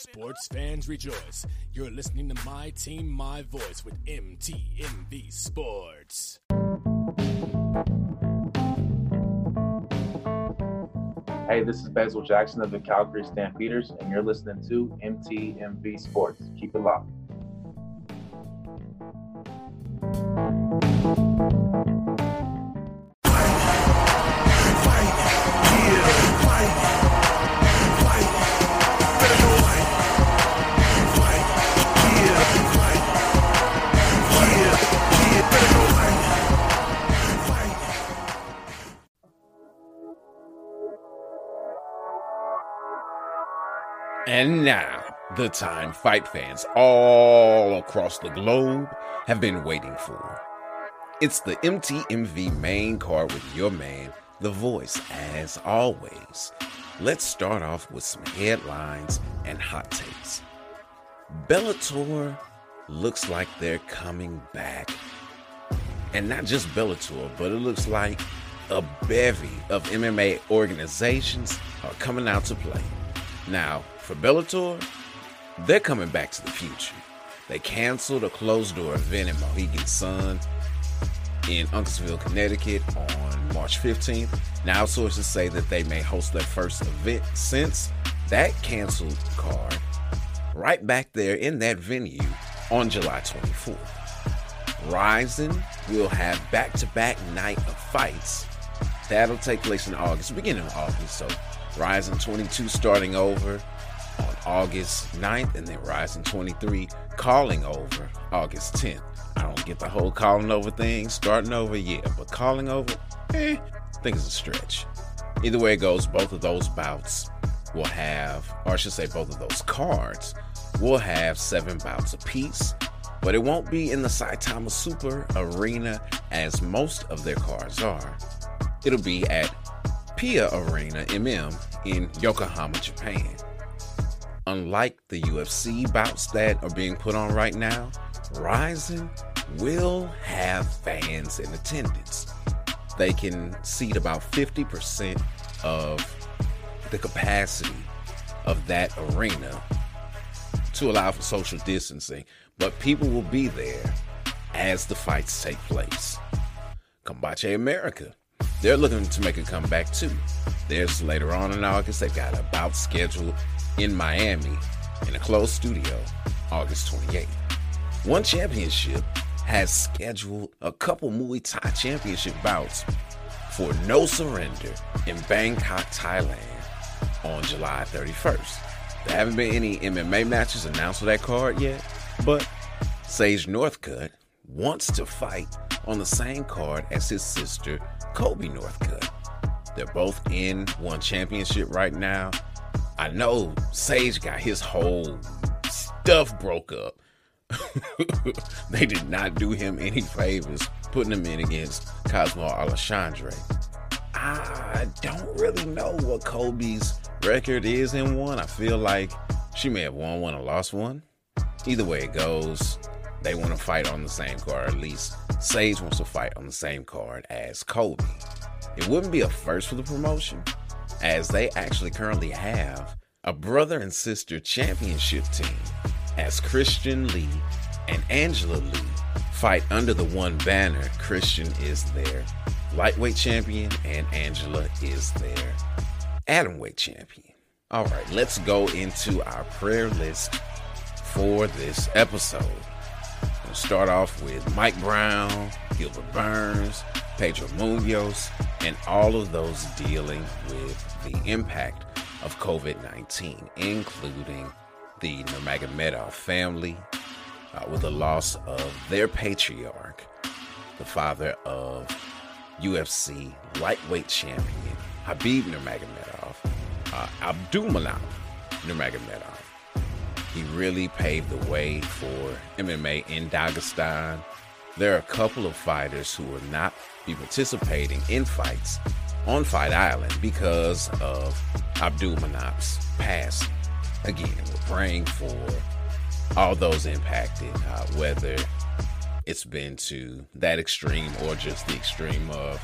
Sports fans rejoice. You're listening to My Team, My Voice with MTMV Sports. Hey, this is Basil Jackson of the Calgary Stampeders, and you're listening to MTMV Sports. Keep it locked. And now, the time fight fans all across the globe have been waiting for. It's the MTMV main card with your man, The Voice, as always. Let's start off with some headlines and hot takes. Bellator looks like they're coming back. And not just Bellator, but it looks like a bevy of MMA organizations are coming out to play. Now, for Bellator, they're coming back to the future. They canceled a closed door event in Mohegan Sun in Uncasville, Connecticut on March 15th. Now, sources say that they may host their first event since that canceled card right back there in that venue on July 24th. Rizin will have back to back night of fights. That'll take place in August, beginning of August. So Rizin 22 starting over on August 9th, and then Rizin 23 calling over August 10th. I don't get the whole calling over thing, starting over, yeah, but calling over, eh, I think it's a stretch. Either way it goes, both of those bouts will have, or I should say, both of those cards will have seven bouts apiece, but it won't be in the Saitama Super Arena as most of their cards are. It'll be at Pia Arena MM in Yokohama, Japan. Unlike the UFC bouts that are being put on right now, Rizin will have fans in attendance. They can seat about 50% of the capacity of that arena to allow for social distancing, but people will be there as the fights take place. Combate America they're looking to make a comeback too. There's later on in August, they've got a bout scheduled in Miami in a closed studio, August 28th. One championship has scheduled a couple Muay Thai championship bouts for no surrender in Bangkok, Thailand on July 31st. There haven't been any MMA matches announced for that card yet, but Sage Northcutt wants to fight on the same card as his sister Colbey Northcutt. They're both in one championship right now. I know Sage got his whole stuff broke up. they did not do him any favors putting him in against Cosmo Alexandre. I don't really know what Colbey's record is in one. I feel like she may have won one or lost one. Either way it goes, they want to fight on the same card. At least Sage wants to fight on the same card as Kobe. It wouldn't be a first for the promotion, as they actually currently have a brother and sister championship team, as Christian Lee and Angela Lee fight under the one banner. Christian is their lightweight champion, and Angela is their atomweight champion. All right, let's go into our prayer list for this episode. We'll start off with Mike Brown, Gilbert Burns, Pedro Munhoz, and all of those dealing with the impact of COVID 19, including the Nurmagomedov family, uh, with the loss of their patriarch, the father of UFC lightweight champion Khabib Nurmagomedov, uh, Abdulmanap Nurmagomedov. He really paved the way for MMA in Dagestan. There are a couple of fighters who will not be participating in fights on Fight Island because of Abdulmanap's passing. Again, we're praying for all those impacted, uh, whether it's been to that extreme or just the extreme of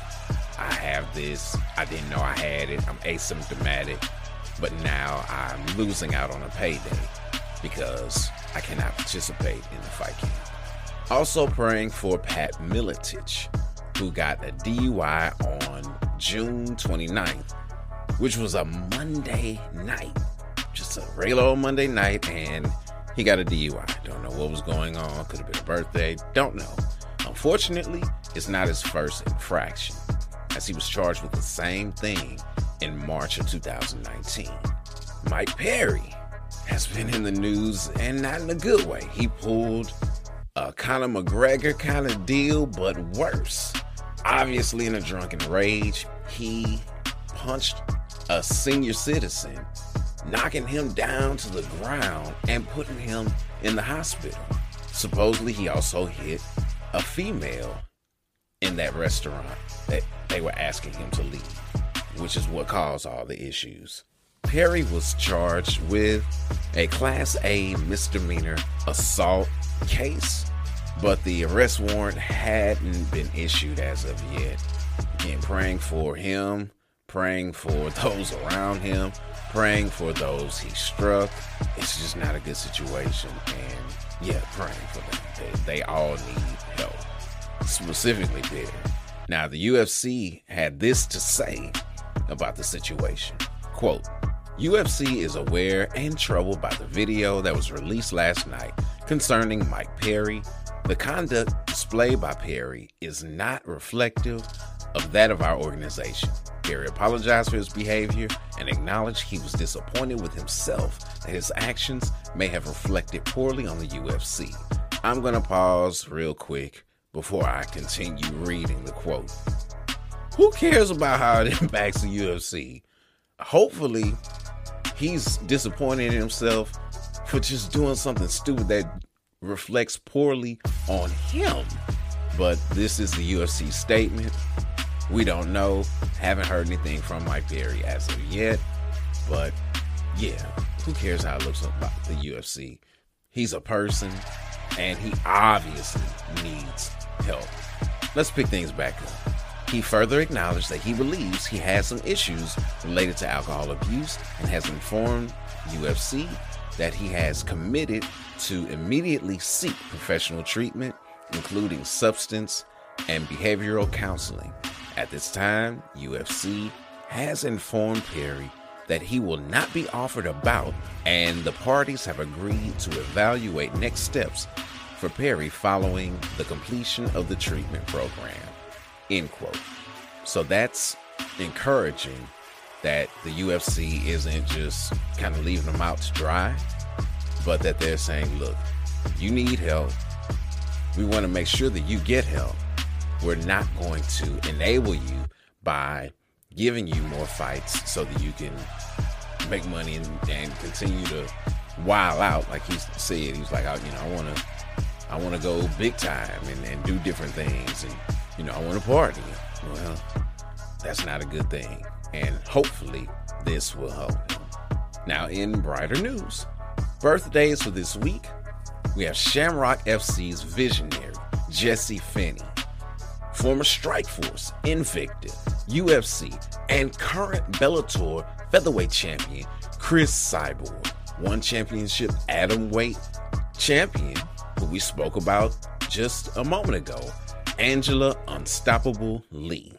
I have this, I didn't know I had it, I'm asymptomatic, but now I'm losing out on a payday because I cannot participate in the fight camp. Also praying for Pat Miletich, who got a DUI on June 29th, which was a Monday night. Just a regular old Monday night, and he got a DUI. Don't know what was going on. Could have been a birthday. Don't know. Unfortunately, it's not his first infraction, as he was charged with the same thing in March of 2019. Mike Perry has been in the news and not in a good way. He pulled a Conor McGregor kind of deal, but worse. Obviously, in a drunken rage, he punched a senior citizen knocking him down to the ground and putting him in the hospital. Supposedly, he also hit a female in that restaurant that they were asking him to leave, which is what caused all the issues. Perry was charged with a Class A misdemeanor assault case, but the arrest warrant hadn't been issued as of yet. Again, praying for him, praying for those around him, praying for those he struck. It's just not a good situation. And yeah, praying for them. They, they all need help, specifically Perry. Now, the UFC had this to say about the situation. Quote, UFC is aware and troubled by the video that was released last night concerning Mike Perry. The conduct displayed by Perry is not reflective of that of our organization. Perry apologized for his behavior and acknowledged he was disappointed with himself that his actions may have reflected poorly on the UFC. I'm going to pause real quick before I continue reading the quote. Who cares about how it impacts the UFC? Hopefully, he's disappointed in himself for just doing something stupid that reflects poorly on him. But this is the UFC statement. We don't know. Haven't heard anything from Mike Perry as of yet. But yeah, who cares how it looks about the UFC? He's a person and he obviously needs help. Let's pick things back up. He further acknowledged that he believes he has some issues related to alcohol abuse and has informed UFC that he has committed to immediately seek professional treatment, including substance and behavioral counseling. At this time, UFC has informed Perry that he will not be offered a bout, and the parties have agreed to evaluate next steps for Perry following the completion of the treatment program. End quote. So that's encouraging that the UFC isn't just kind of leaving them out to dry, but that they're saying, look, you need help. We want to make sure that you get help. We're not going to enable you by giving you more fights so that you can make money and, and continue to while out. Like he said, he was like, you know, I want to, I want to go big time and, and do different things, and you know, I want to party. Well, that's not a good thing, and hopefully, this will help. Now, in brighter news, birthdays for this week, we have Shamrock FC's visionary Jesse Finney, former Strikeforce, Invicta, UFC, and current Bellator featherweight champion Cris Cyborg, one championship atom weight champion who we spoke about just a moment ago, Angela Unstoppable Lee,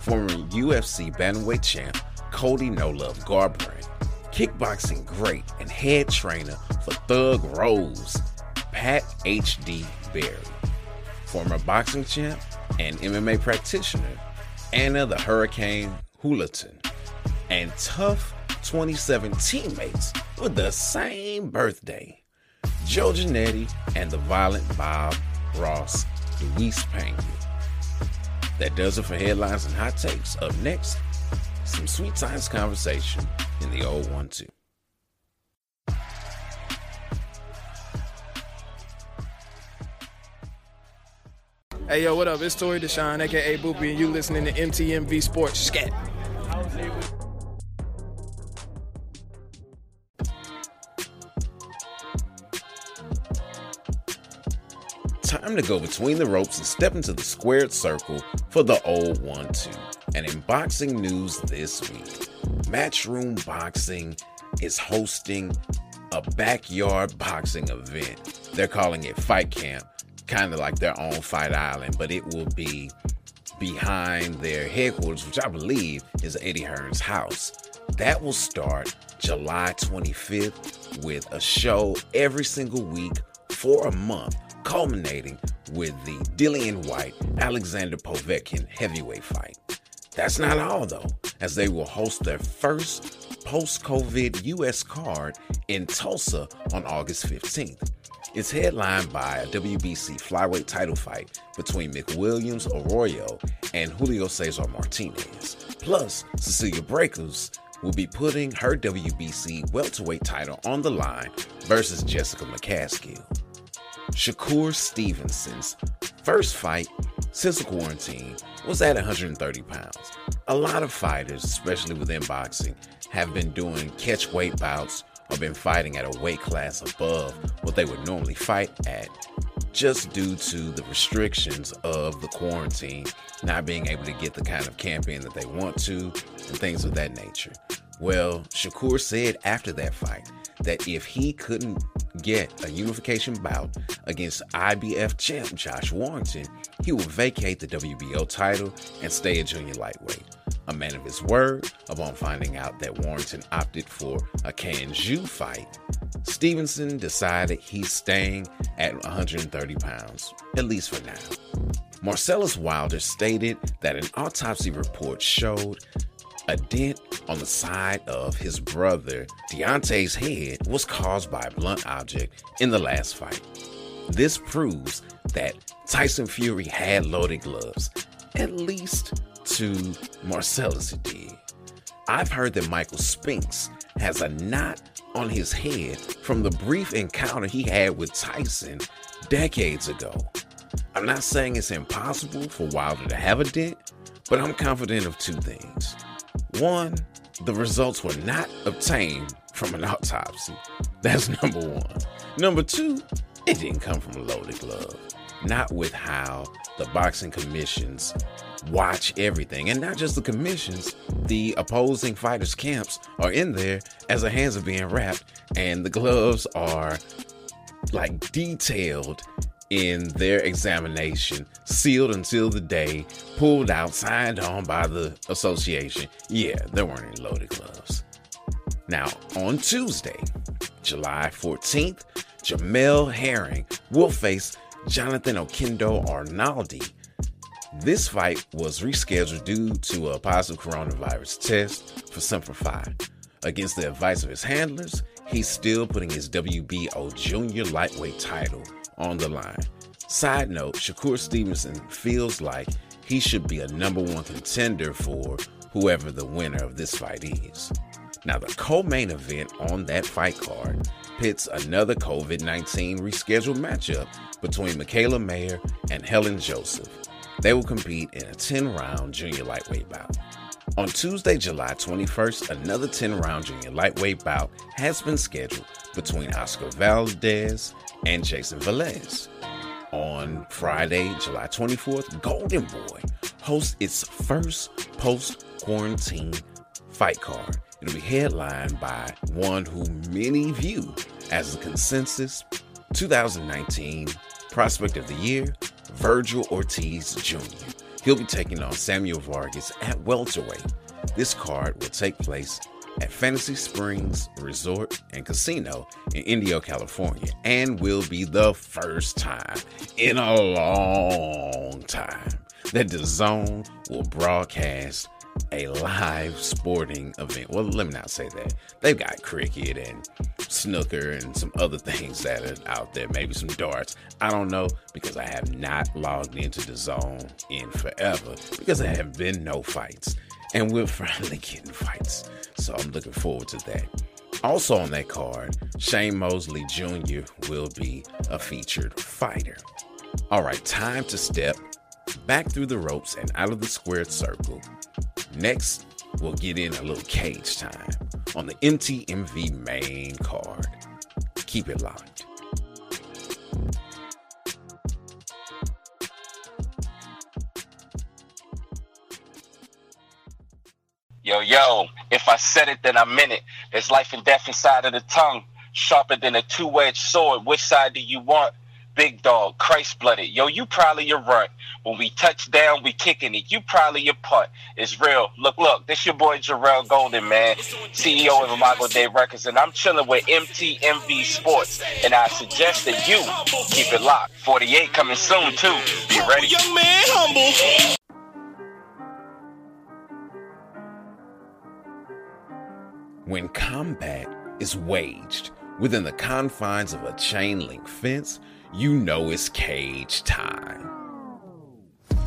former UFC bantamweight champ Cody No Love Garbrandt, kickboxing great and head trainer for Thug Rose, Pat H.D. Barry, former boxing champ and MMA practitioner Anna the Hurricane Julaton, and TUF 27 teammates with the same birthday. Joe Giannetti and the violent Bob Ross Luis Pena. That does it for headlines and hot takes. Up next, some sweet science conversation in the old one two. Hey yo, what up? It's Tori Deshawn, aka Boopy, and you listening to MTMV Sports Scat. Time to go between the ropes and step into the squared circle for the old one two. And in boxing news this week, Matchroom Boxing is hosting a backyard boxing event. They're calling it Fight Camp, kind of like their own Fight Island, but it will be behind their headquarters, which I believe is Eddie Hearn's house. That will start July 25th with a show every single week for a month, culminating with the Dillian Whyte Alexander Povetkin heavyweight fight. That's not all though, as they will host their first post COVID US card in Tulsa on August 15th. It's headlined by a WBC flyweight title fight between McWilliams Arroyo and Julio Cesar Martinez. Plus, Cecilia Brækhus will be putting her WBC welterweight title on the line versus Jessica McCaskill. Shakur Stevenson's first fight since the quarantine was at 130 pounds. A lot of fighters, especially within boxing, have been doing catch weight bouts or been fighting at a weight class above what they would normally fight at just due to the restrictions of the quarantine, not being able to get the kind of camping that they want to, and things of that nature. Well, Shakur said after that fight that if he couldn't get a unification bout against IBF champ Josh Warrington, he will vacate the WBO title and stay a junior lightweight. A man of his word, upon finding out that Warrington opted for a Can fight, Stevenson decided he's staying at 130 pounds, at least for now. Marcellus Wilder stated that an autopsy report showed a dent on the side of his brother Deontay's head was caused by a blunt object in the last fight. This proves that Tyson Fury had loaded gloves, at least to Marcellus did. I've heard that Michael Spinks has a knot on his head from the brief encounter he had with Tyson decades ago. I'm not saying it's impossible for Wilder to have a dent, but I'm confident of two things. One, the results were not obtained from an autopsy. That's number one. Number two, it didn't come from a loaded glove. Not with how the boxing commissions watch everything. And not just the commissions, the opposing fighters' camps are in there as the hands are being wrapped and the gloves are like detailed in their examination, sealed until the day, pulled out, signed on by the association. Yeah, there weren't any loaded gloves. Now, on Tuesday, July 14th, Jamel Herring will face Jonathan Oquendo Arnaldi. This fight was rescheduled due to a positive coronavirus test for Semper Fi. Against the advice of his handlers, he's still putting his WBO junior lightweight title on the line. Side note Shakur Stevenson feels like he should be a number one contender for whoever the winner of this fight is. Now, the co main event on that fight card pits another COVID 19 rescheduled matchup between Mikaela Mayer and Helen Joseph. They will compete in a 10 round junior lightweight bout. On Tuesday, July 21st, another 10 round junior lightweight bout has been scheduled between Oscar Valdez and Jason Velez. On Friday, July 24th, Golden Boy hosts its first post quarantine fight card. It'll be headlined by one who many view as the consensus 2019 Prospect of the Year, Vergil Ortiz Jr. He'll be taking on Samuel Vargas at welterweight. This card will take place at Fantasy Springs Resort and Casino in Indio, California, and will be the first time in a long time that the Zone will broadcast a live sporting event. Well, let me not say that. They've got cricket and snooker and some other things that are out there, maybe some darts. I don't know because I have not logged into the zone in forever because there have been no fights. And we're finally getting fights. So I'm looking forward to that. Also on that card, Shane Mosley Jr. will be a featured fighter. All right, time to step back through the ropes and out of the squared circle. Next, we'll get in a little cage time on the MTMV main card. Keep it locked. Yo, yo, if I said it, then I meant it. There's life and death inside of the tongue. sharper than a two-edged sword. Which side do you want? Big dog, Christ blooded. Yo, you probably your runt. When we touch down, we kicking it. You probably your putt. It's real. Look, look, this your boy Jarrell Golden, man, CEO of Imago Dei Records, and I'm chilling with MTMV Sports. And I suggest that you keep it locked. 48 coming soon too. Be ready. Young man, humble. When combat is waged within the confines of a chain link fence, you know it's cage time.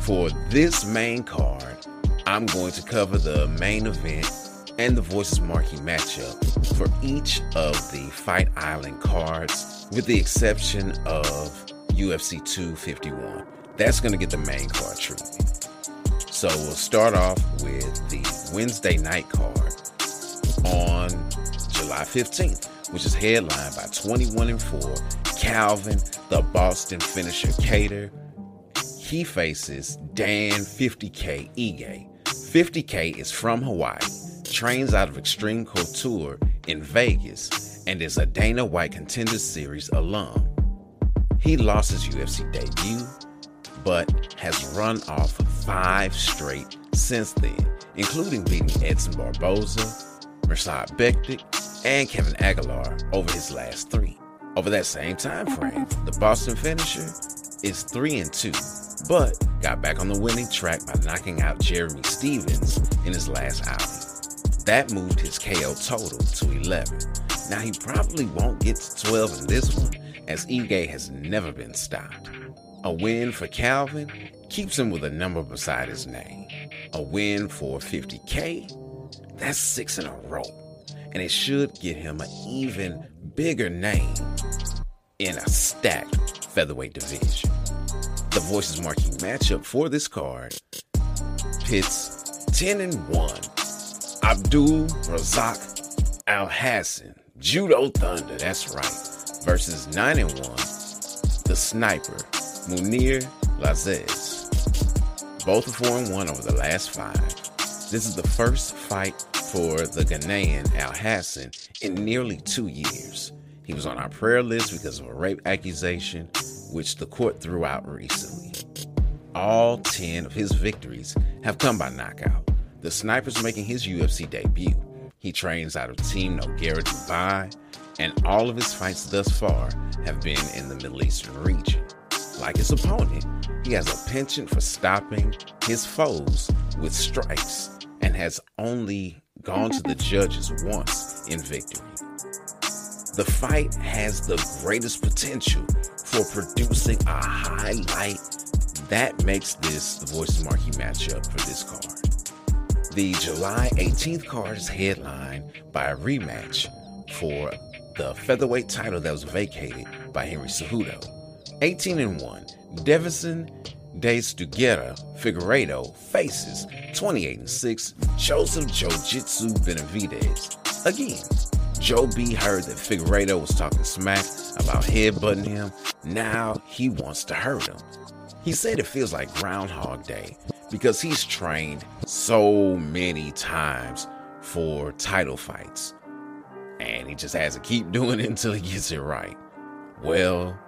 For this main card, I'm going to cover the main event and the Voices Marquee matchup for each of the Fight Island cards, with the exception of UFC 251. That's going to get the main card treatment. So we'll start off with the Wednesday night card on July 15th, which is headlined by 21 and 4 Calvin, the Boston finisher Kattar. He faces Dan 50K Ige. 50K is from Hawaii, trains out of Extreme Couture in Vegas, and is a Dana White Contender Series alum. He lost his UFC debut, but has run off five straight since then, including beating Edson Barboza, Mirsad Bektic, and Kevin Aguilar over his last three. Over that same time frame, the Boston finisher is 3 and 2, but got back on the winning track by knocking out Jeremy Stephens in his last outing. That moved his KO total to 11. Now he probably won't get to 12 in this one, as Ige has never been stopped. A win for Calvin keeps him with a number beside his name. A win for 50K, that's six in a row. And it should get him an even bigger name in a stacked featherweight division. The Voices marking matchup for this card pits 10 and 1 Abdul Razak Al Hassan, Judo Thunder, that's right, versus 9 and 1 the sniper Mounir Lazzez. Both are 4 and 1 over the last five. This is the first fight for the Ghanaian Al Hassan in nearly two years. He was on our prayer list because of a rape accusation, which the court threw out recently. All 10 of his victories have come by knockout. The sniper's making his UFC debut. He trains out of Team Nogueira Dubai, and all of his fights thus far have been in the Middle Eastern region. Like his opponent, he has a penchant for stopping his foes with strikes and has only gone to the judges once in victory. The fight has the greatest potential for producing a highlight that makes this the Voices Marquee matchup for this card. The July 18th card is headlined by a rematch for the featherweight title that was vacated by Henry Cejudo. 18 and 1, Deiveson Deus da Guerra Figueiredo faces 28 and 6 Joseph Jiu-Jitsu Benavidez. Again, Joe B heard that Figueiredo was talking smack about headbutting him. Now he wants to hurt him. He said it feels like Groundhog Day because he's trained so many times for title fights. And he just has to keep doing it until he gets it right. Well,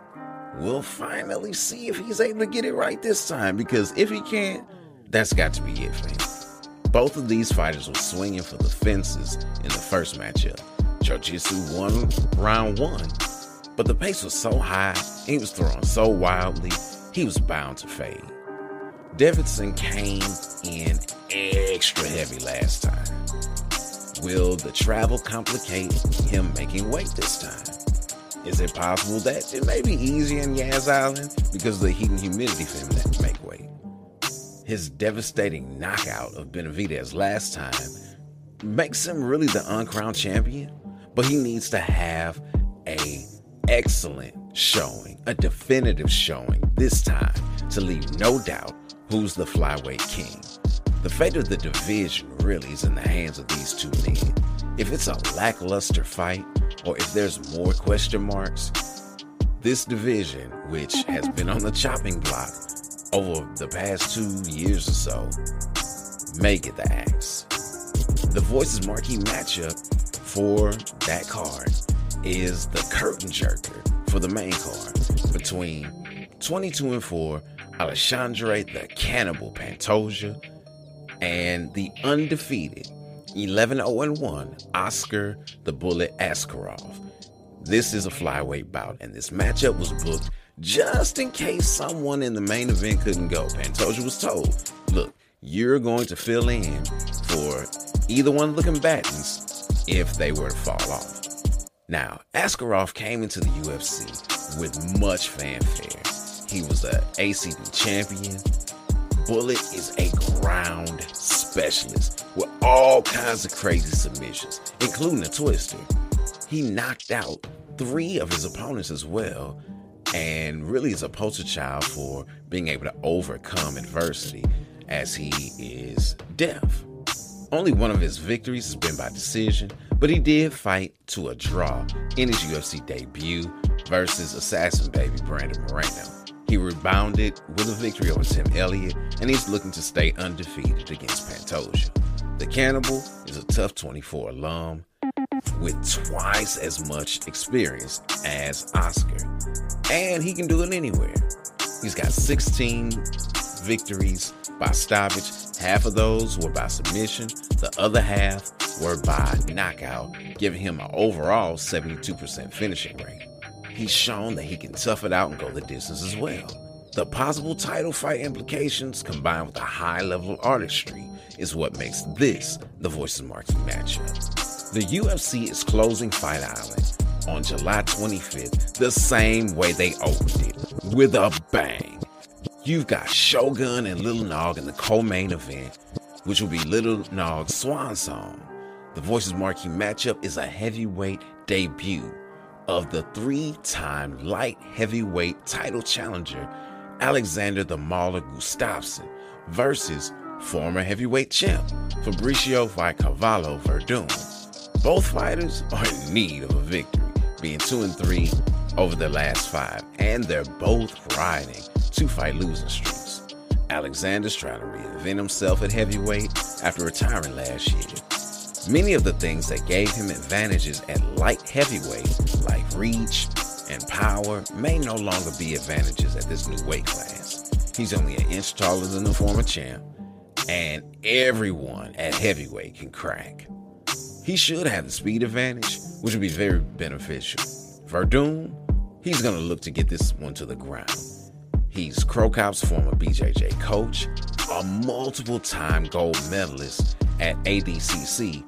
we'll finally see if he's able to get it right this time because if he can't, that's got to be it for him. Both of these fighters were swinging for the fences in the first matchup. Jiu-Jitsu won round one, but the pace was so high, he was throwing so wildly, he was bound to fade. Deiveson came in extra heavy last time. Will the travel complicate him making weight this time? Is it possible that it may be easier in Yas Island because of the heat and humidity for him to make weight? His devastating knockout of Benavidez last time makes him really the uncrowned champion, but he needs to have a excellent showing, a definitive showing this time to leave no doubt who's the flyweight king. The fate of the division really is in the hands of these two men. If it's a lackluster fight, or if there's more question marks, this division, which has been on the chopping block over the past two years or so, may get the axe. The Voices marquee matchup for that card is the curtain jerker for the main card between 22 and 4 Alexandre the Cannibal Pantoja and the undefeated 11 0 1 Askar the Bullet Askarov. This is a flyweight bout, and this matchup was booked just in case someone in the main event couldn't go. Pantoja was told, look, you're going to fill in for either one of the combatants if they were to fall off. Now, Askarov came into the UFC with much fanfare. He was a ACB champion. Bullet is a ground specialist with all kinds of crazy submissions, including a twister. He knocked out three of his opponents as well, and really is a poster child for being able to overcome adversity as he is deaf. Only one of his victories has been by decision, but he did fight to a draw in his UFC debut versus Assassin Baby Brandon Moreno. He rebounded with a victory over Tim Elliott, and he's looking to stay undefeated against Pantoja. The Cannibal is a TUF 24 alum with twice as much experience as Askar, and he can do it anywhere. He's got 16 victories by stoppage. Half of those were by submission, the other half were by knockout, giving him an overall 72% finishing rate. He's shown that he can tough it out and go the distance as well. The possible title fight implications combined with a high level of artistry is what makes this the Voices Marquee matchup. The UFC is closing Fight Island on July 25th the same way they opened it, with a bang. You've got Shogun and Little Nog in the co-main event, which will be Little Nog's swan song. The Voices Marquee matchup is a heavyweight debut of the three-time light heavyweight title challenger Alexander the Mauler Gustafsson versus former heavyweight champ Fabricio Cavallo Werdum. Both fighters are in need of a victory, being 2 and 3 over their last five, and they're both riding two fight losing streaks. Alexander's trying to reinvent himself at heavyweight after retiring last year. Many of the things that gave him advantages at light heavyweight, like reach and power, may no longer be advantages at this new weight class. He's only an inch taller than the former champ, and everyone at heavyweight can crack. He should have the speed advantage, which would be very beneficial. Werdum, he's going to look to get this one to the ground. He's Cro Cop's former BJJ coach, a multiple time gold medalist at ADCC,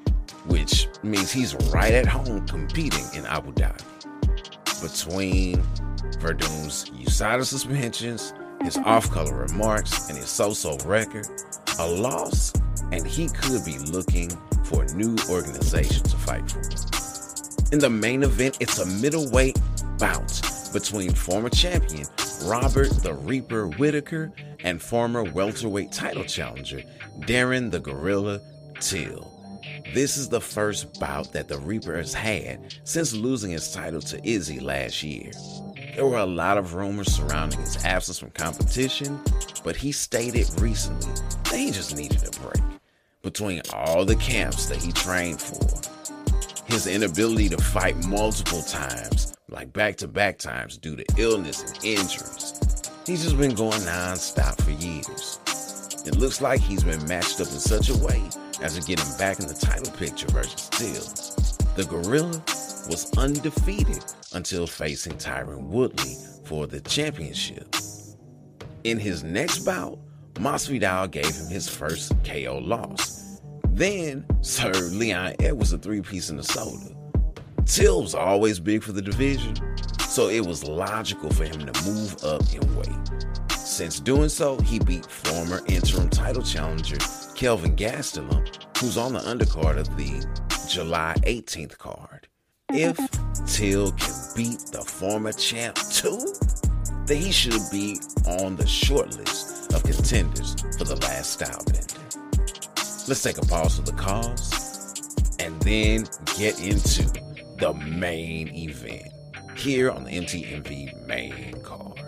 which means he's right at home competing in Abu Dhabi. Between Werdum's USADA suspensions, his off color remarks, and his so so record, a loss, and he could be looking for a new organization to fight for. In the main event, it's a middleweight bout between former champion Robert the Reaper Whitaker and former welterweight title challenger Darren the Gorilla Till. This is the first bout that the Reaper has had since losing his title to Izzy last year. There were a lot of rumors surrounding his absence from competition, but he stated recently that he just needed a break. Between all the camps that he trained for, his inability to fight multiple times, like back to back times due to illness and injuries. He's just been going non-stop for years. It looks like he's been matched up in such a way as to get back in the title picture versus Till. The Gorilla was undefeated until facing Tyron Woodley for the championship. In his next bout, Masvidal gave him his first KO loss. Then served Leon Edwards a three-piece in the soda. Till was always big for the division, so it was logical for him to move up in weight. Since doing so, he beat former interim title challenger Kelvin Gastelum, who's on the undercard of the July 18th card. If Till can beat the former champ too, then he should be on the short list of contenders for the last style. Let's take a pause for the cause and then get into the main event here on the MTMV main card.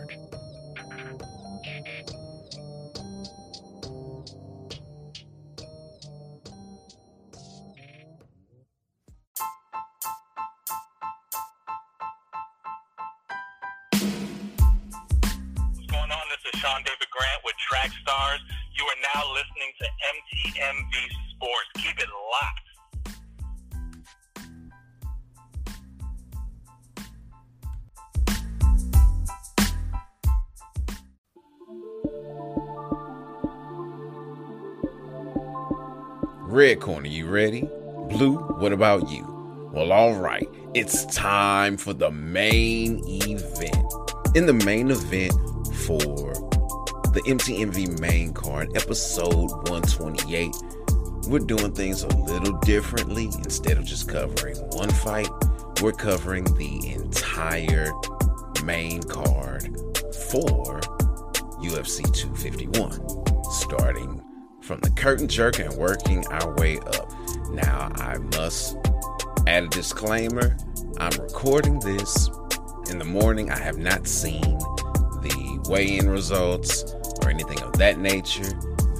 Red corner, you ready? Blue, what about you? Well, all right, it's time for the main event. In the main event for the MTMV main card, episode 128, we're doing things a little differently. Instead of just covering one fight, we're covering the entire main card for UFC 251, starting from the curtain jerk and working our way up. Now, I must add a disclaimer I'm recording this in the morning. I have not seen the weigh in results or anything of that nature.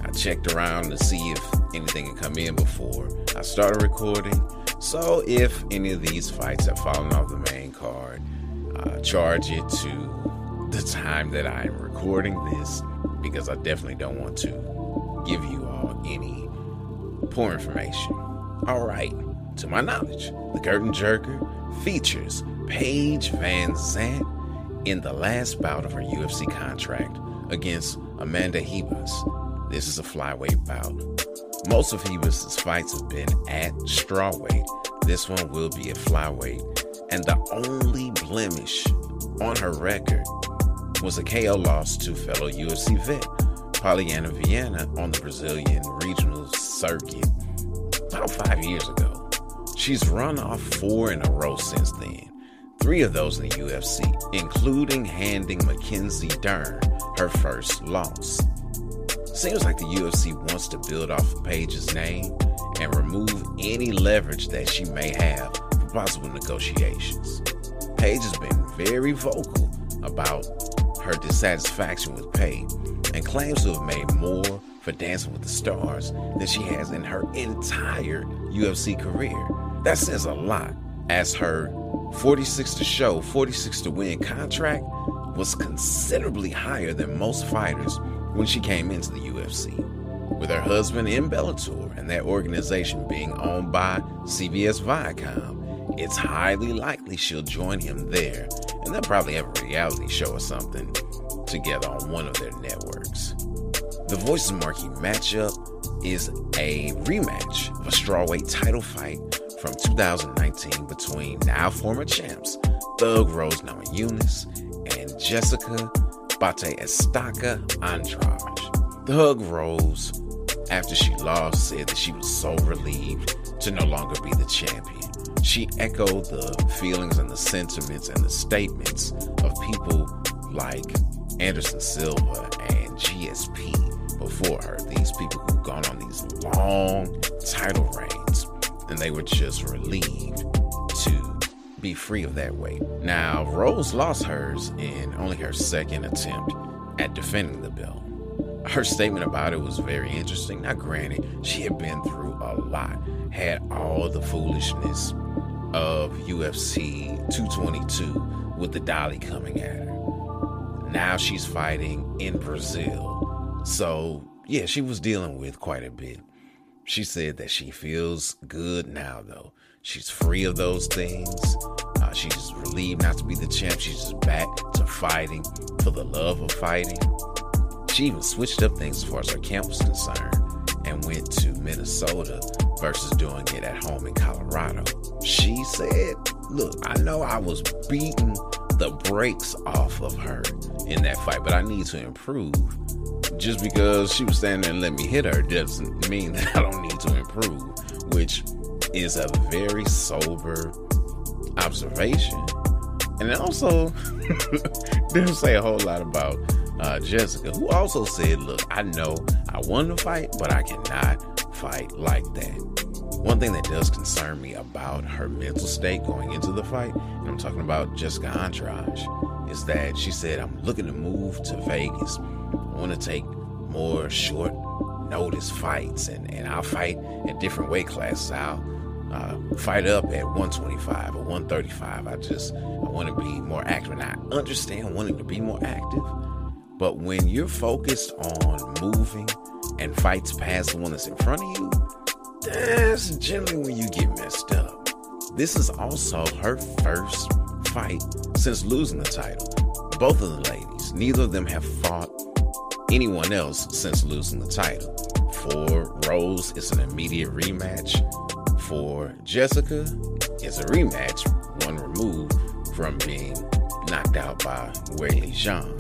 I checked around to see if anything had come in before I started recording. So, if any of these fights have fallen off the main card, uh, charge it to the time that I am recording this because I definitely don't want to give you all any poor information. All right, to my knowledge, the Curtain Jerker features Paige VanZant in the last bout of her UFC contract against Amanda Ribas. This is a flyweight bout. Most of Ribas' fights have been at strawweight. This one will be at flyweight. And the only blemish on her record was a KO loss to fellow UFC vet Polyana Viana on the Brazilian regional circuit about five years ago. She's run off four in a row since then, three of those in the UFC, including handing Mackenzie Dern her first loss. Seems like the UFC wants to build off of Paige's name and remove any leverage that she may have for possible negotiations. Paige has been very vocal about her dissatisfaction with pay and claims to have made more for Dancing with the Stars than she has in her entire UFC career. That says a lot, as her 46 to show, 46 to win contract was considerably higher than most fighters when she came into the UFC. With her husband in Bellator and that organization being owned by CBS Viacom, it's highly likely she'll join him there, and they'll probably have a reality show or something together on one of their networks. The Voices Marquee matchup is a rematch of a strawweight title fight from 2019 between now former champs Thug Rose Namajunas and Jessica Bate Estaca Andrade. Thug Rose, after she lost, said that she was so relieved to no longer be the champion. She echoed the feelings and the sentiments and the statements of people like Anderson Silva and GSP before her. These people who've gone on these long title reigns and they were just relieved to be free of that weight. Now, Rose lost hers in only her second attempt at defending the belt. Her statement about it was very interesting. Now, granted, she had been through a lot, had all the foolishness of UFC 222 with the dolly coming at her. Now she's fighting in Brazil. So, yeah, she was dealing with quite a bit. She said that she feels good now, though. She's free of those things. Uh, she's relieved not to be the champ. She's just back to fighting for the love of fighting. She even switched up things as far as her camp was concerned and went to Minnesota versus doing it at home in Colorado. She said, Look, I know I was beating the brakes off of her in that fight, but I need to improve just because she was standing there and let me hit her doesn't mean that I don't need to improve, which is a very sober observation. And it also didn't say a whole lot about uh, Jessica, who also said, Look, I know I won the fight, but I cannot fight like that. One thing that does concern me about her mental state going into the fight, and I'm talking about Jessica Andrade, is that she said, I'm looking to move to Vegas I want to take more short notice fights, and, and I'll fight at different weight classes. I'll uh, fight up at 125 or 135. I just I want to be more active, and I understand wanting to be more active. But when you're focused on moving and fights past the one that's in front of you, that's generally when you get messed up. This is also her first fight since losing the title. Both of the ladies, neither of them have fought anyone else since losing the title. For Rose, it's an immediate rematch. For Jessica, it's a rematch, one removed from being knocked out by Weili Zhang.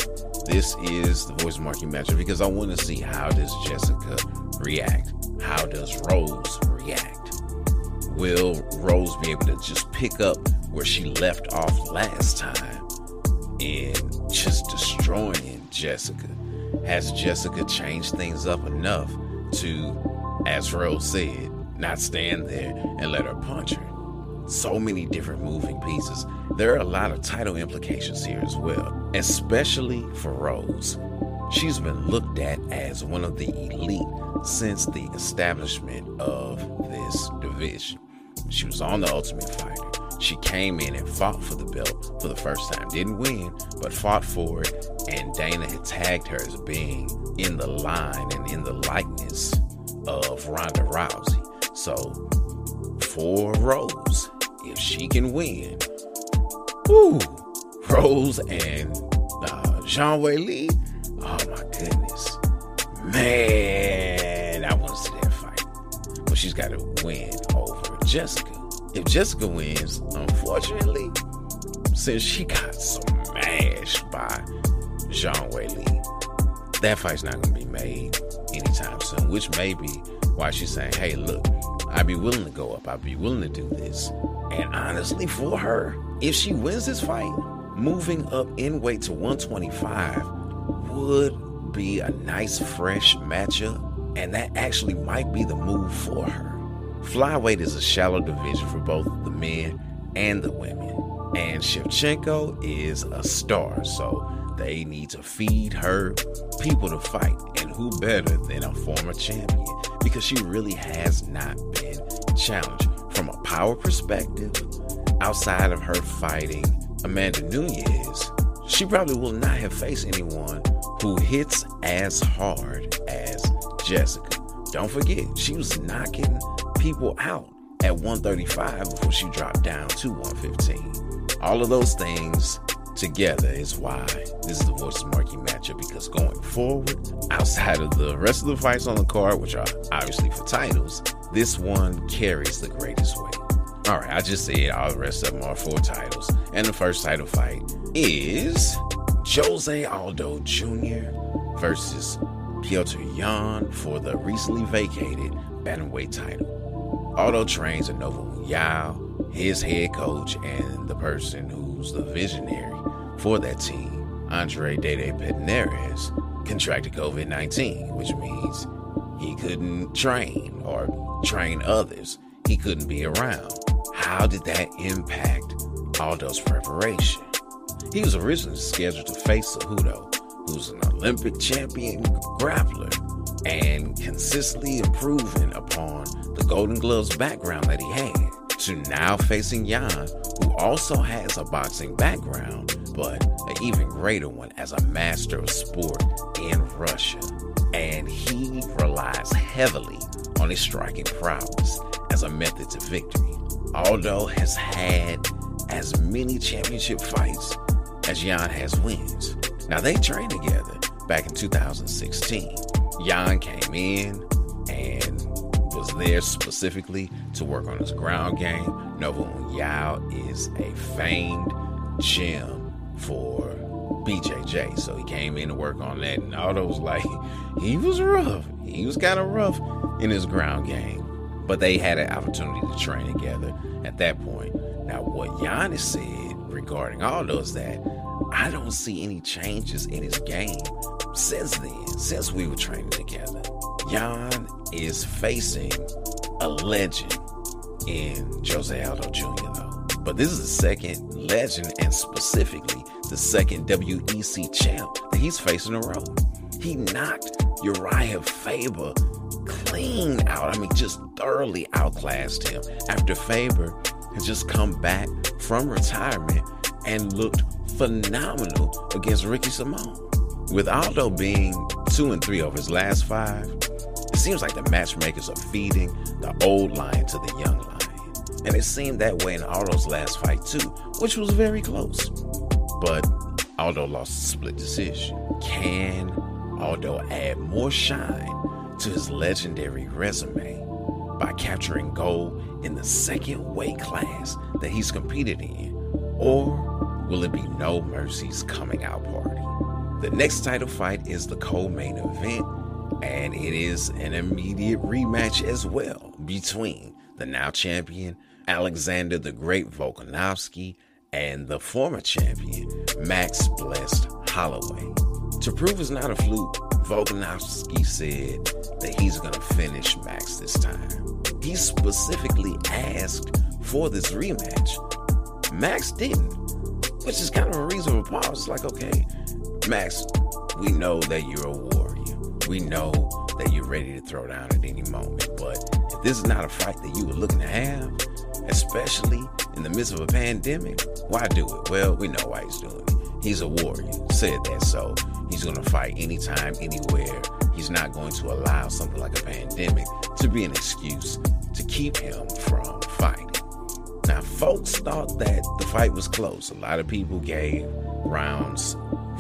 This is the voice marking matchup because I want to see how does Jessica react? How does Rose react? Will Rose be able to just pick up where she left off last time and just destroying Jessica? Has Jessica changed things up enough to, as Rose said, not stand there and let her punch her? So many different moving pieces. There are a lot of title implications here as well, especially for Rose. She's been looked at as one of the elite since the establishment of this division. She was on the Ultimate Fighter. She came in and fought for the belt for the first time. Didn't win, but fought for it. And Dana had tagged her as being in the line and in the likeness of Ronda Rousey. So for Rose, if she can win, whoo, Rose and uh, Zhang Weili, oh my goodness, man, I want to see that fight. But she's got to win over Jessica. If Jessica wins, unfortunately, since she got smashed by Zhang Weili, that fight's not going to be made anytime soon, which may be why she's saying, hey, look, I'd be willing to go up. I'd be willing to do this. And honestly, for her, if she wins this fight, moving up in weight to 125 would be a nice, fresh matchup. And that actually might be the move for her. Flyweight is a shallow division for both the men and the women. And Shevchenko is a star, so they need to feed her people to fight. And who better than a former champion? Because she really has not been challenged from a power perspective. Outside of her fighting Amanda Nunes, she probably will not have faced anyone who hits as hard as Jessica. Don't forget, she was knocking people out at 135 before she dropped down to 115. All of those things together is why this is the Voices Marquee matchup because going forward, outside of the rest of the fights on the card, which are obviously for titles, this one carries the greatest weight. All right, I just said all the rest of them are for titles. And the first title fight is Jose Aldo Jr. versus Petr Yan for the recently vacated bantamweight title. Aldo trains at Nova União, his head coach, and the person who's the visionary for that team, Andre Dede Pederneiras, contracted COVID 19, which means he couldn't train or train others. He couldn't be around. How did that impact Aldo's preparation? He was originally scheduled to face Cejudo, who's an Olympic champion grappler and consistently improving upon the Golden Gloves background that he had, to now facing Yan, who also has a boxing background, but an even greater one as a master of sport in Russia. And he relies heavily on his striking prowess as a method to victory. Aldo has had as many championship fights as Yan has wins. Now they trained together back in 2016. Yan came in and was there specifically to work on his ground game. Nova União is a famed gym for BJJ, so he came in to work on that. And Aldo was like, he was rough. He was kind of rough in his ground game, but they had an opportunity to train together at that point. Now, what Giannis said regarding Aldo is that I don't see any changes in his game since then, since we were training together. Yan is facing a legend in Jose Aldo Jr., though. But this is the second legend, and specifically the second WEC champ that he's facing in a row. He knocked Urijah Faber clean out. I mean, just thoroughly outclassed him after Faber had just come back from retirement and looked phenomenal against Ricky Simón. With Aldo being 2 and 3 of his last five, it seems like the matchmakers are feeding the old lion to the young lion. And it seemed that way in Aldo's last fight, too, which was very close. But Aldo lost a split decision. Can Aldo add more shine to his legendary resume by capturing gold in the second weight class that he's competed in? Or will it be No Mercy's coming out party? The next title fight is the co-main event, and it is an immediate rematch as well between the now champion Alexander the Great Volkanovski and the former champion Max Blessed Holloway. To prove it's not a fluke, Volkanovski said that he's going to finish Max this time. He specifically asked for this rematch. Max didn't, which is kind of a reasonable pause. It's like, okay, Max, we know that you're a warrior. We know that you're ready to throw down at any moment. But if this is not a fight that you were looking to have, especially in the midst of a pandemic, why do it? Well, we know why he's doing it. He's a warrior, said that, so he's going to fight anytime, anywhere. He's not going to allow something like a pandemic to be an excuse to keep him from. Now, folks thought that the fight was close. A lot of people gave rounds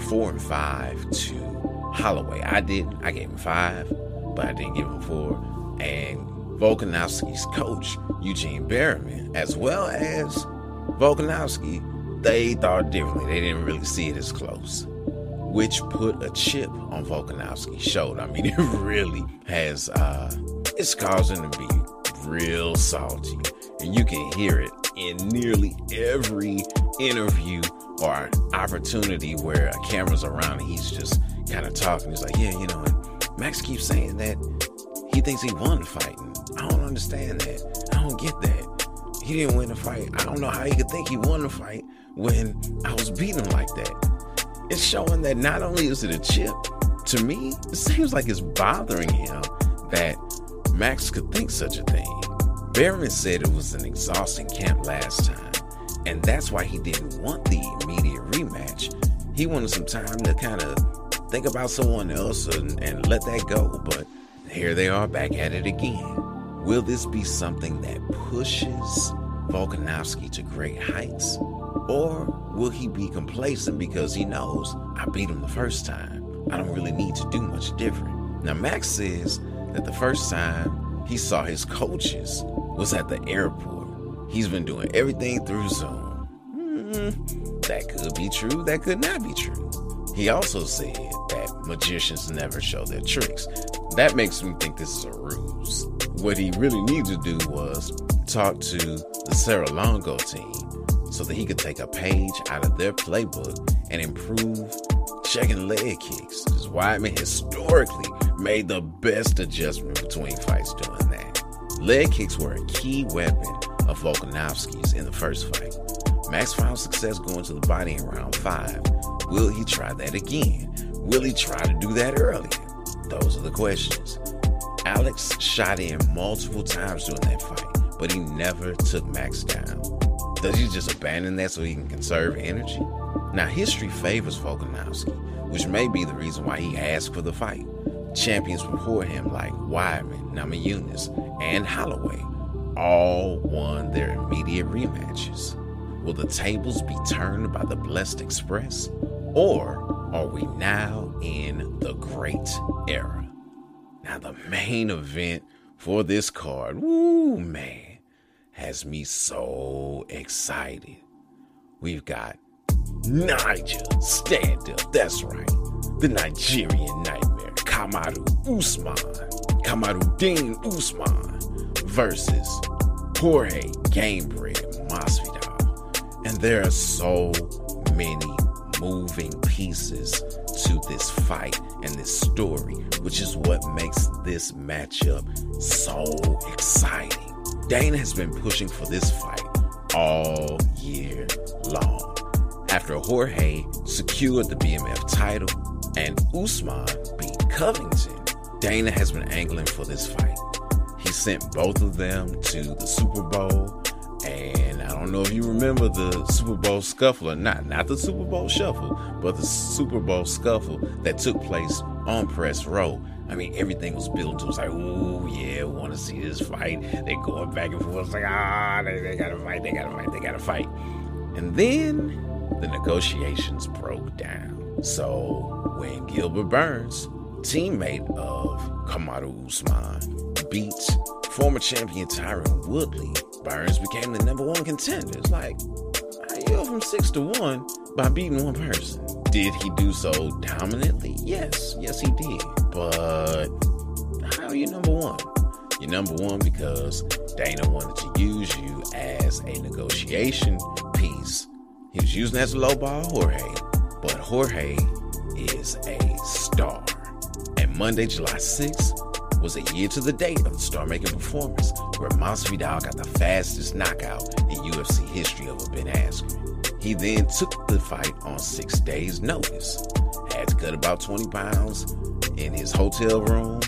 four and five to Holloway. I didn't. I gave him five, but I didn't give him four. And Volkanovski's coach, Eugene Bareman, as well as Volkanovski, they thought differently. They didn't really see it as close, which put a chip on Volkanovski's shoulder. I mean, it really has, uh, it's causing him to be real salty. And you can hear it in nearly every interview or opportunity where a camera's around he's just kind of talking. He's like, yeah, you know, and Max keeps saying that he thinks he won the fight. And I don't understand that. I don't get that. He didn't win the fight. I don't know how he could think he won the fight when I was beating him like that. It's showing that not only is it a chip, to me, it seems like it's bothering him that Max could think such a thing. Bareman said it was an exhausting camp last time, and that's why he didn't want the immediate rematch. He wanted some time to kind of think about someone else and, and let that go, but here they are back at it again. Will this be something that pushes Volkanovski to great heights? Or will he be complacent because he knows I beat him the first time? I don't really need to do much different. Now, Max says that the first time he saw his coaches was at the airport. He's been doing everything through Zoom. Hmm, that could be true, that could not be true. He also said that magicians never show their tricks. That makes me think this is a ruse. What he really needed to do was talk to the Serra-Longo team so that he could take a page out of their playbook and improve checking leg kicks. Because Weidman historically made the best adjustment between fights doing that. Leg kicks were a key weapon of Volkanovski's in the first fight. Max found success going to the body in round five. Will he try that again? Will he try to do that earlier? Those are the questions. Alex shot in multiple times during that fight, but he never took Max down. Does he just abandon that so he can conserve energy? Now, history favors Volkanovski, which may be the reason why he asked for the fight. Champions before him, like Weidman, Namajunas, and Holloway, all won their immediate rematches. Will the tables be turned by the Blessed Express? Or are we now in the Great Era? Now, the main event for this card, woo man, has me so excited. We've got Niger, stand up, that's right. The Nigerian Nightmare, Kamaru Usman, Kamarudeen Usman versus Jorge Gamebred Masvidal. And there are so many moving pieces to this fight and this story, which is what makes this matchup so exciting. Dana has been pushing for this fight all year long. After Jorge secured the BMF title and Usman beat Covington, Dana has been angling for this fight. He sent both of them to the Super Bowl, and I don't know if you remember the Super Bowl scuffle or not. Not the Super Bowl shuffle, but the Super Bowl scuffle that took place on Press Row. I mean, everything was built to it was like, ooh, yeah, want to see this fight. They going back and forth. It's like, ah, they, they gotta fight, they gotta fight, they gotta fight. And then the negotiations broke down. So when Gilbert Burns, teammate of Kamaru Usman, beats former champion Tyron Woodley, Burns became the number one contender. It's like, how you go from six to one by beating one person? Did he do so dominantly? Yes, yes, he did. But how are you number one? You're number one because Dana wanted to use you as a negotiation piece. He was using as a lowball Jorge, but Jorge is a star. And Monday, July 6th, was a year to the date of the star making performance where Masvidal got the fastest knockout in UFC history over Ben Askren. He then took the fight on six days' notice. Had to cut about 20 pounds in his hotel room.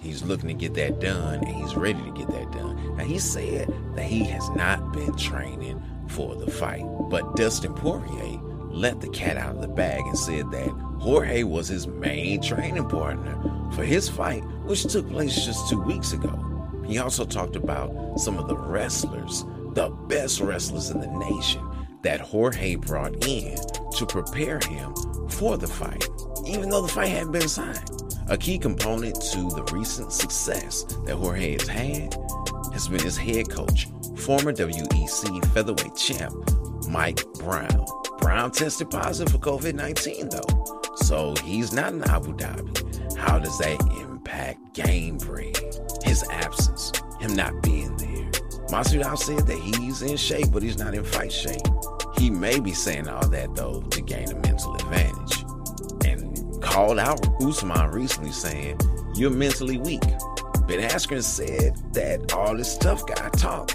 He's looking to get that done and he's ready to get that done. Now, he said that he has not been training for the fight, but Dustin Poirier let the cat out of the bag and said that Jorge was his main training partner for his fight, which took place just two weeks ago. He also talked about some of the wrestlers, the best wrestlers in the nation, that Jorge brought in to prepare him for the fight, even though the fight hadn't been signed. A key component to the recent success that Jorge has had has been his head coach, former WEC featherweight champ Mike Brown. Brown tested positive for COVID 19 though, so he's not in Abu Dhabi. How does that impact game Gamebred? His absence, him not being there. Masvidal said that he's in shape, but he's not in fight shape. He may be saying all that though to gain a mental advantage. And called out Usman recently saying, You're mentally weak. Ben Askren said that all this tough guy talk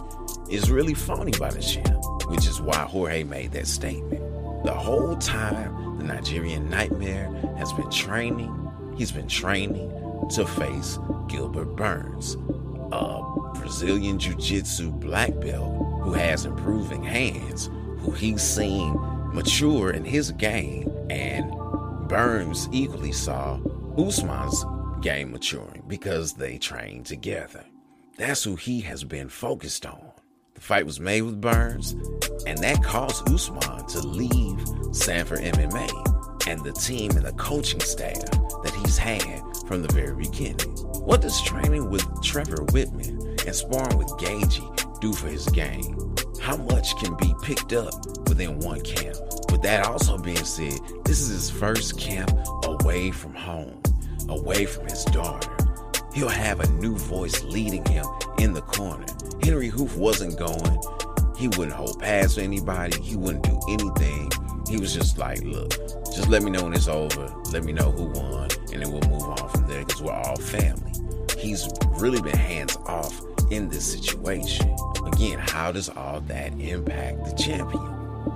is really phony by the champ, which is why Jorge made that statement. The whole time, the Nigerian nightmare has been training, he's been training to face Gilbert Burns, a Brazilian Jiu Jitsu black belt who has improving hands, who he's seen mature in his game, and Burns equally saw Usman's game maturing because they trained together. That's who he has been focused on. The fight was made with Burns, and that caused Usman to leave Sanford MMA and the team and the coaching staff that he's had from the very beginning. What does training with Trevor Wittman and sparring with Gaethje do for his game? How much can be picked up within one camp? With that also being said, this is his first camp away from home, away from his daughter. He'll have a new voice leading him in the corner. Henri Hooft wasn't going. He wouldn't hold pass to anybody. He wouldn't do anything. He was just like, look, just let me know when it's over. Let me know who won, and then we'll move on from there because we're all family. He's really been hands off in this situation. Again, how does all that impact the champion?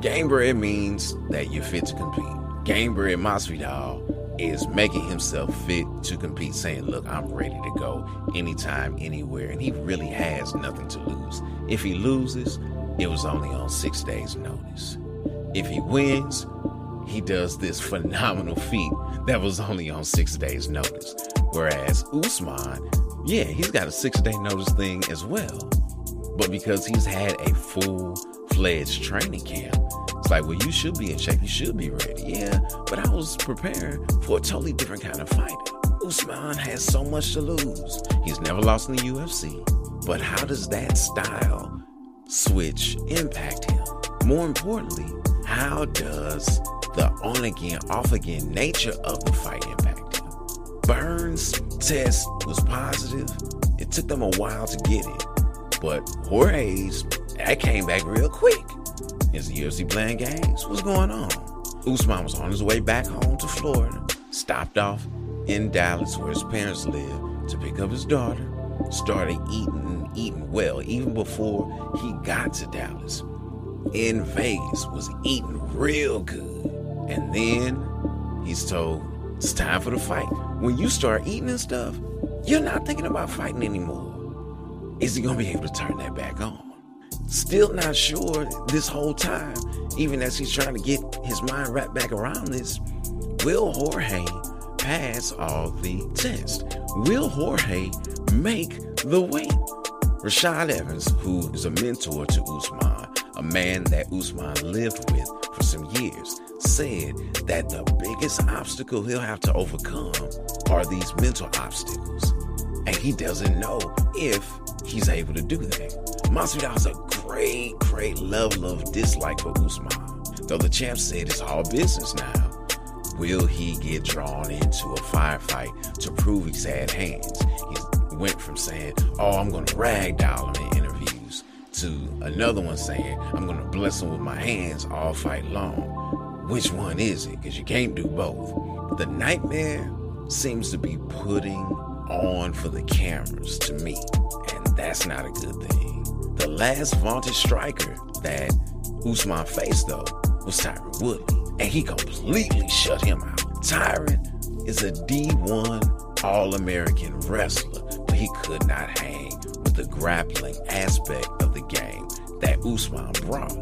Gamebred means that you're fit to compete. Gamebred Masvidal is making himself fit to compete, saying, Look, I'm ready to go anytime, anywhere. And he really has nothing to lose. If he loses, it was only on six days' notice. If he wins, he does this phenomenal feat that was only on six days' notice. Whereas Usman, yeah, he's got a six day notice thing as well. But because he's had a full fledged training camp, it's like, well, you should be in shape. You should be ready. Yeah, but I was preparing for a totally different kind of fight. Usman has so much to lose. He's never lost in the UFC. But how does that style switch impact him? More importantly, how does the on again, off again nature of the fight impact him? Burns' test was positive. It took them a while to get it. But Jorge's, that came back real quick. Is the UFC playing games? What's going on? Usman was on his way back home to Florida, stopped off in Dallas where his parents live to pick up his daughter, started eating, eating well even before he got to Dallas. In Vegas, was eating real good. And then he's told it's time for the fight. When you start eating and stuff, you're not thinking about fighting anymore. Is he gonna be able to turn that back on? Still not sure this whole time, even as he's trying to get his mind wrapped back around this. Will Jorge pass all the tests? Will Jorge make the weight? Rashad Evans, who is a mentor to Usman, a man that Usman lived with for some years, said that the biggest obstacle he'll have to overcome are these mental obstacles. And he doesn't know if he's able to do that. Masvidal has a great, great level of dislike for Usman. Though the champ said it's all business now. Will he get drawn into a firefight to prove he's had hands? He went from saying, Oh, I'm going to ragdoll him in interviews to another one saying, I'm going to bless him with my hands all fight long. Which one is it? Because you can't do both. The nightmare seems to be putting on for the cameras to me, and that's not a good thing. The last vaunted striker that Usman faced, though, was Tyron Woodley, and he completely shut him out. Tyron is a D1 All American wrestler, but he could not hang with the grappling aspect of the game that Usman brought.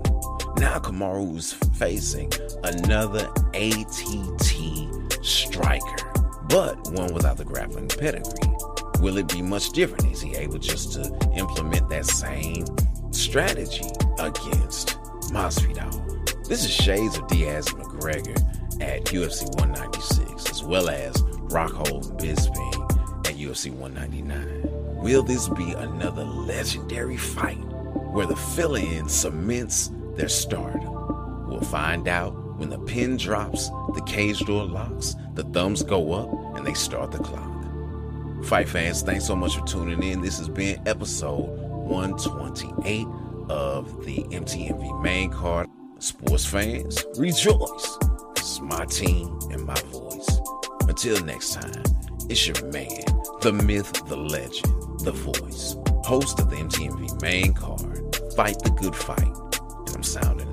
Now Kamaru is facing another ATT striker, but one without the grappling pedigree. Will it be much different? Is he able just to implement that same strategy against Masvidal? This is shades of Diaz McGregor at UFC 196, as well as Rockhold Bisping at UFC 199. Will this be another legendary fight where the fill-in cements their stardom? We'll find out when the pin drops, the cage door locks, the thumbs go up, and they start the clock. Fight fans, thanks so much for tuning in. This has been episode 128 of the MTMV main card. Sports fans, rejoice. This is my team and my voice. Until next time, it's your man, the myth, the legend, the voice, host of the MTMV main card. Fight the good fight, and I'm sounding.